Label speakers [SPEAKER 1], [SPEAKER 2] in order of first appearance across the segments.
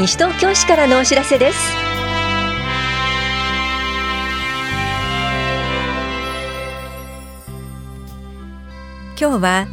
[SPEAKER 1] 西東京市からのお知らせです。今日は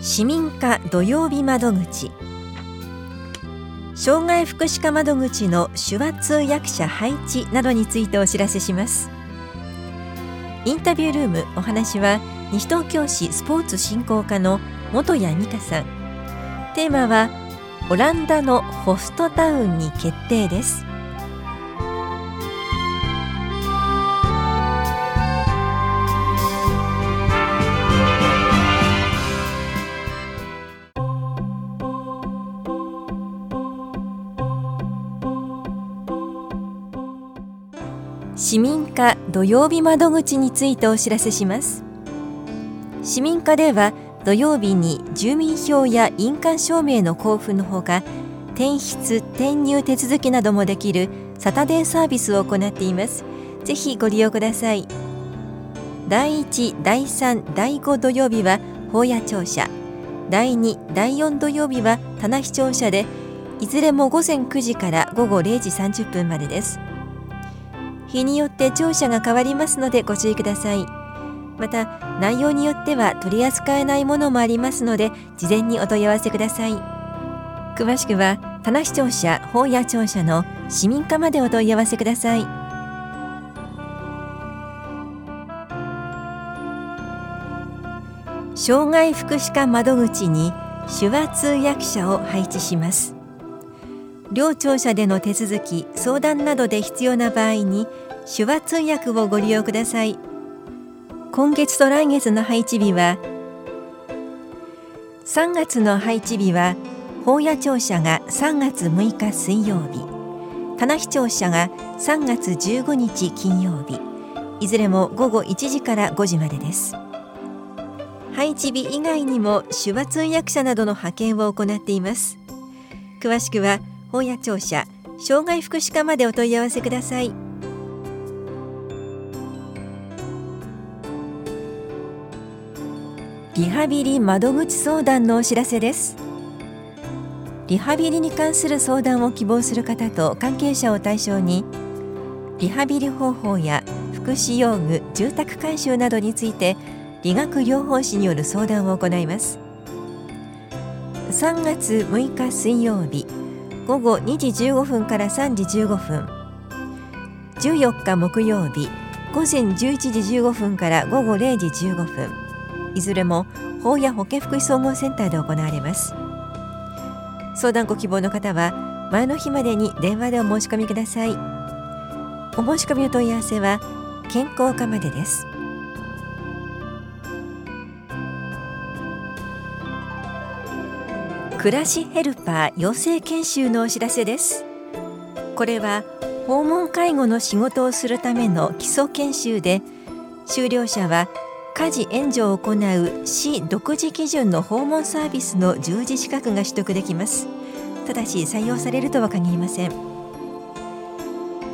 [SPEAKER 1] 市民課土曜日窓口。障害福祉課窓口の手話通訳者配置などについてお知らせします。インタビュールームお話は西東京市スポーツ振興課の元谷美香さん。テーマはオランダのホストタウンに決定です。市民課土曜日窓口についてお知らせします。市民課では土曜日に住民票や印鑑証明の交付のほか転出転入手続きなどもできるサタデーサービスを行っています。ぜひご利用ください。第1第3第5土曜日は法屋庁舎。第2第4土曜日は棚視庁舎でいずれも午前9時から午後0時30分までです。日によって庁舎が変わりますのでご注意ください。また内容によっては取り扱えないものもありますので事前にお問い合わせください。詳しくは棚視聴者法や庁舎の市民課までお問い合わせください。障害福祉課窓口に手話通訳者を配置します。両庁舎での手続き相談などで必要な場合に手話通訳をご利用ください。今月と来月の配置日は3月の配置日は法屋庁舎が3月6日水曜日棚視聴者が3月15日金曜日いずれも午後1時から5時までです。配置日以外にも手話通訳者などの派遣を行っています。詳しくは法屋庁舎障害福祉課までお問い合わせください。リハビリ窓口相談のお知らせです。リハビリに関する相談を希望する方と関係者を対象にリハビリ方法や福祉用具住宅改修などについて理学療法士による相談を行います。3月6日水曜日午後2時15分から3時15分。14日木曜日午前11時15分から午後0時15分。いずれも法や保健福祉総合センターで行われます。相談ご希望の方は前の日までに電話でお申し込みください。お申し込みお問い合わせは健康課までです。暮らしヘルパー養成研修のお知らせです。これは訪問介護の仕事をするための基礎研修で修了者は家事援助を行う市独自基準の訪問サービスの従事資格が取得できます。ただし採用されるとは限りません。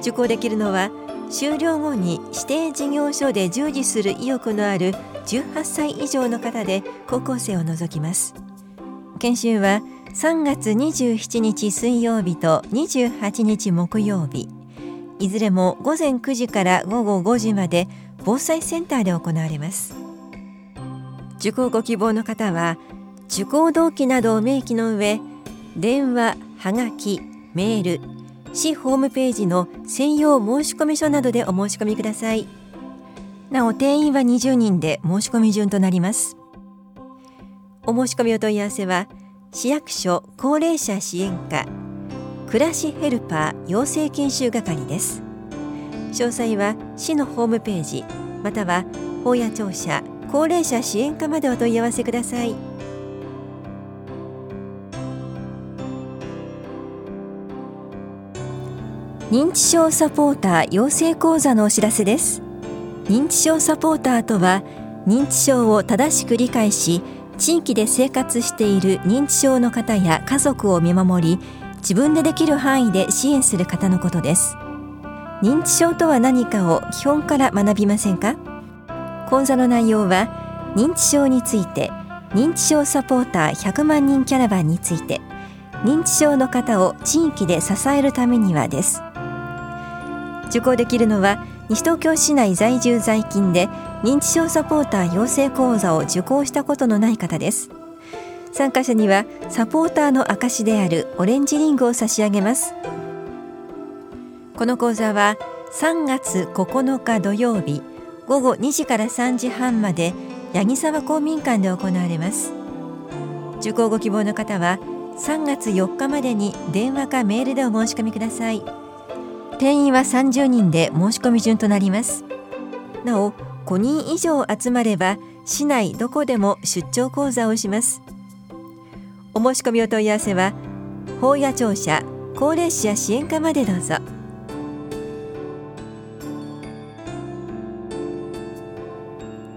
[SPEAKER 1] 受講できるのは終了後に指定事業所で従事する意欲のある18歳以上の方で高校生を除きます。研修は3月27日水曜日と28日木曜日。いずれも午前9時から午後5時まで防災センターで行われます。受講ご希望の方は受講動機などを明記の上電話はがきメール市ホームページの専用申込書などでお申し込みください。なお定員は20人で申し込み順となります。お申し込みお問い合わせは市役所高齢者支援課暮らしヘルパー養成研修係です。詳細は市のホームページまたは法や庁舎高齢者支援課までお問い合わせください。認知症サポーター養成講座のお知らせです。認知症サポーターとは認知症を正しく理解し地域で生活している認知症の方や家族を見守り自分でできる範囲で支援する方のことです。認知症とは何かを基本から学びませんか？講座の内容は認知症について認知症サポーター100万人キャラバンについて認知症の方を地域で支えるためにはです。受講できるのは西東京市内在住在勤で認知症サポーター養成講座を受講したことのない方です。参加者にはサポーターの証であるオレンジリングを差し上げます。この講座は3月9日土曜日午後2時から3時半まで八木沢公民館で行われます。受講ご希望の方は3月4日までに電話かメールでお申し込みください。定員は30人で申し込み順となります。なお5人以上集まれば市内どこでも出張講座をします。お申し込みお問い合わせは法や庁舎高齢者支援課までどうぞ。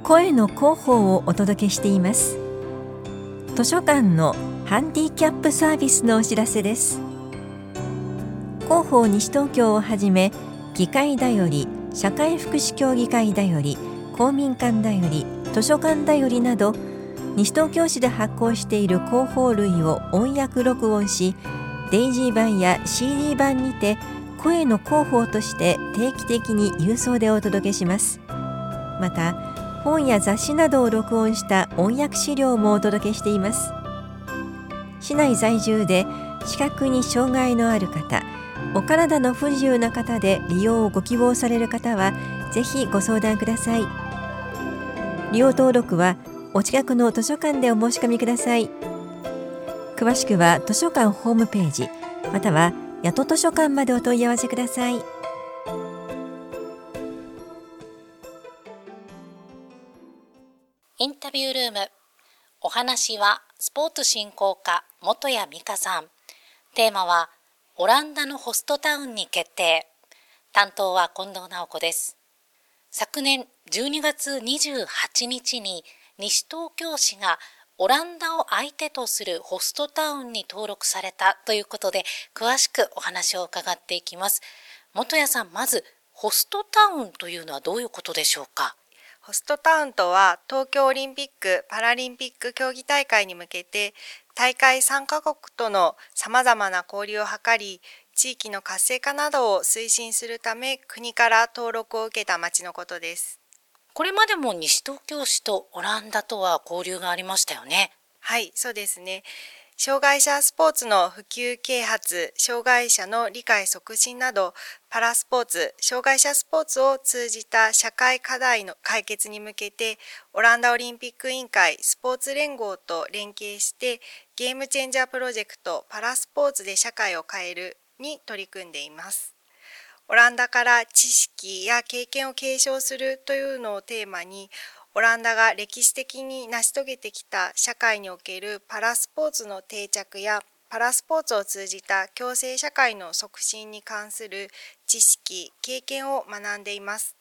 [SPEAKER 1] 声の広報をお届けしています。図書館のハンディキャップサービスのお知らせです。広報西東京をはじめ議会だより社会福祉協議会だより公民館だより図書館だよりなど西東京市で発行している広報類を音訳録音しデイジー版や CD 版にて声の広報として定期的に郵送でお届けします。また本や雑誌などを録音した音訳資料もお届けしています。市内在住で視覚に障害のある方お体の不自由な方で利用をご希望される方はぜひご相談ください。利用登録はお近くの図書館でお申し込みください。詳しくは図書館ホームページまたは八戸図書館までお問い合わせください。
[SPEAKER 2] ビュールーム。お話はスポーツ振興課元谷美香さん。テーマはオランダのホストタウンに決定。担当は近藤直子です。昨年12月28日に西東京市がオランダを相手とするホストタウンに登録されたということで、詳しくお話を伺っていきます。元谷さん、まず、ホストタウンというのはどういうことでしょうか？
[SPEAKER 3] ホストタウンとは東京オリンピック・パラリンピック競技大会に向けて大会参加国との様々な交流を図り地域の活性化などを推進するため国から登録を受けた町のことです。
[SPEAKER 2] これまでも西東京市とオランダとは交流がありましたよね。
[SPEAKER 3] はい、そうですね。障害者スポーツの普及啓発、障害者の理解促進など、パラスポーツ、障害者スポーツを通じた社会課題の解決に向けて、オランダオリンピック委員会スポーツ連合と連携して、ゲームチェンジャープロジェクトパラスポーツで社会を変えるに取り組んでいます。オランダから知識や経験を継承するというのをテーマにオランダが歴史的に成し遂げてきた社会におけるパラスポーツの定着やパラスポーツを通じた共生社会の促進に関する知識、経験を学んでいます。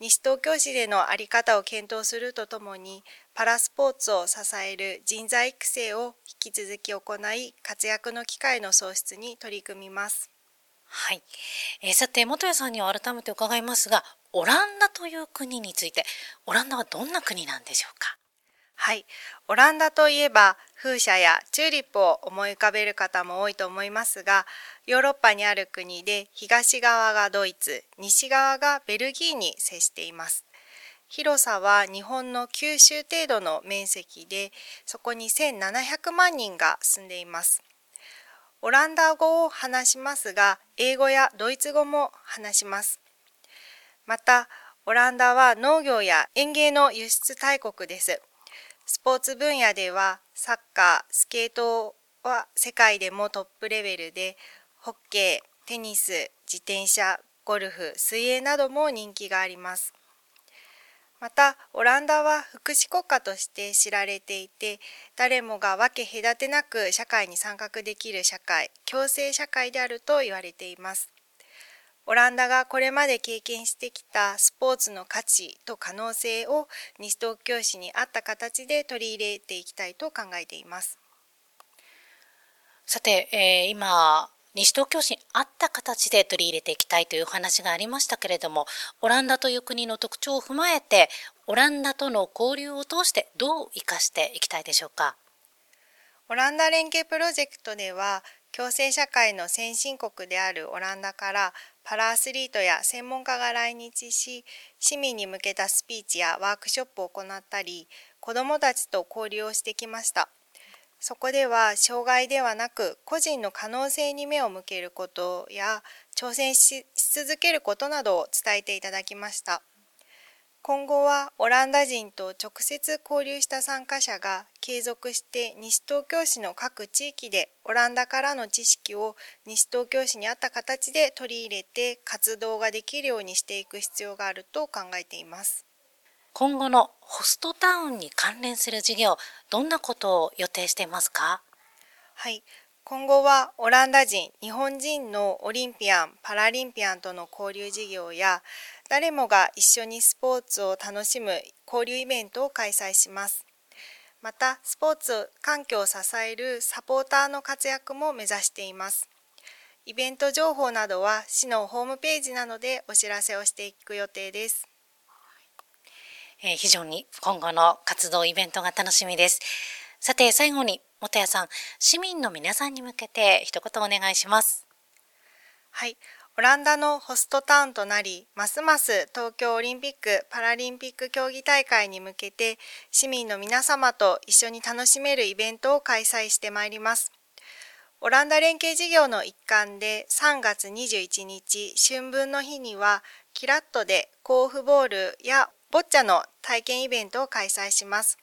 [SPEAKER 3] 西東京市での在り方を検討するとともに、パラスポーツを支える人材育成を引き続き行い、活躍の機会の創出に取り組みます。
[SPEAKER 2] はい、えー、さて元谷さんには改めて伺いますがオランダという国についてオランダはどんな国なんでしょうか？
[SPEAKER 3] はい。オランダといえば風車やチューリップを思い浮かべる方も多いと思いますがヨーロッパにある国で東側がドイツ西側がベルギーに接しています。広さは日本の九州程度の面積でそこに1700万人が住んでいます。オランダ語を話しますが、英語やドイツ語も話します。また、オランダは農業や園芸の輸出大国です。スポーツ分野ではサッカー、スケートは世界でもトップレベルで、ホッケー、テニス、自転車、ゴルフ、水泳なども人気があります。またオランダは福祉国家として知られていて誰もが分け隔てなく社会に参画できる社会共生社会であると言われていますオランダがこれまで経験してきたスポーツの価値と可能性を西東京市に合った形で取り入れていきたいと考えています
[SPEAKER 2] さて、えー、今西東京市に合った形で取り入れていきたいという話がありましたけれども、オランダという国の特徴を踏まえて、オランダとの交流を通してどう生かしていきたいでしょうか？
[SPEAKER 3] オランダ連携プロジェクトでは共生社会の先進国であるオランダからパラアスリートや専門家が来日し市民に向けたスピーチやワークショップを行ったり子どもたちと交流をしてきました。そこでは障害ではなく個人の可能性に目を向けることや挑戦し続けることなどを伝えていただきました。今後はオランダ人と直接交流した参加者が継続して西東京市の各地域でオランダからの知識を西東京市に合った形で取り入れて活動ができるようにしていく必要があると考えています。
[SPEAKER 2] 今後のホストタウンに関連する事業、どんなことを予定していますか？
[SPEAKER 3] はい。今後はオランダ人、日本人のオリンピアン、パラリンピアンとの交流事業や誰もが一緒にスポーツを楽しむ交流イベントを開催します。また、スポーツ環境を支えるサポーターの活躍も目指しています。イベント情報などは市のホームページなどでお知らせをしていく予定です。
[SPEAKER 2] えー、非常に今後の活動イベントが楽しみです。さて最後に本谷さん、市民の皆さんに向けて一言お願いします。
[SPEAKER 3] はい、オランダのホストタウンとなり、ますます東京オリンピック・パラリンピック競技大会に向けて、市民の皆様と一緒に楽しめるイベントを開催してまいります。オランダ連携事業の一環で3月21日春分の日にはキラッとで甲府ボールやボッチャの体験イベントを開催します。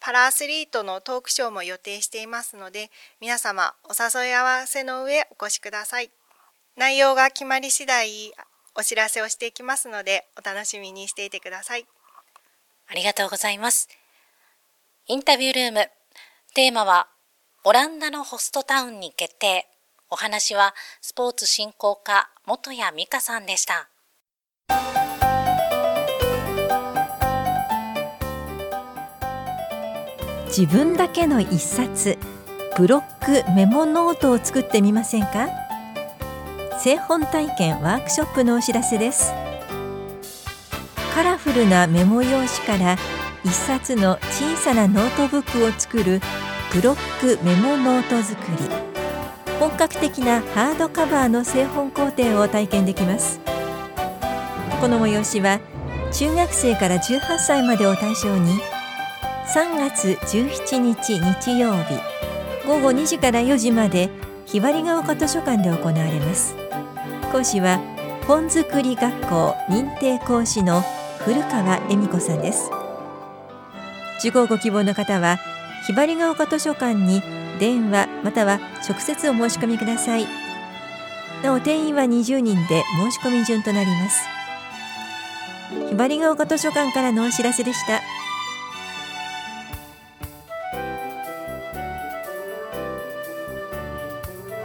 [SPEAKER 3] パラアスリートのトークショーも予定していますので、皆様お誘い合わせの上お越しください。内容が決まり次第お知らせをしていきますのでお楽しみにしていてください。
[SPEAKER 2] ありがとうございます。インタビュールーム。テーマはオランダのホストタウンに決定。お話はスポーツ振興課元谷美香さんでした。
[SPEAKER 1] 自分だけの一冊。ブロックメモノートを作ってみませんか？製本体験ワークショップのお知らせです。カラフルなメモ用紙から一冊の小さなノートブックを作るブロックメモノート作り。本格的なハードカバーの製本工程を体験できます。この催しは中学生から18歳までを対象に3月17日日曜日午後2時から4時までひばりが丘図書館で行われます。講師は本作り学校認定講師の古川恵美子さんです。受講ご希望の方はひばりが丘図書館に電話または直接お申し込みください。なお定員は20人で申し込み順となります。ひばりが丘図書館からのお知らせでした。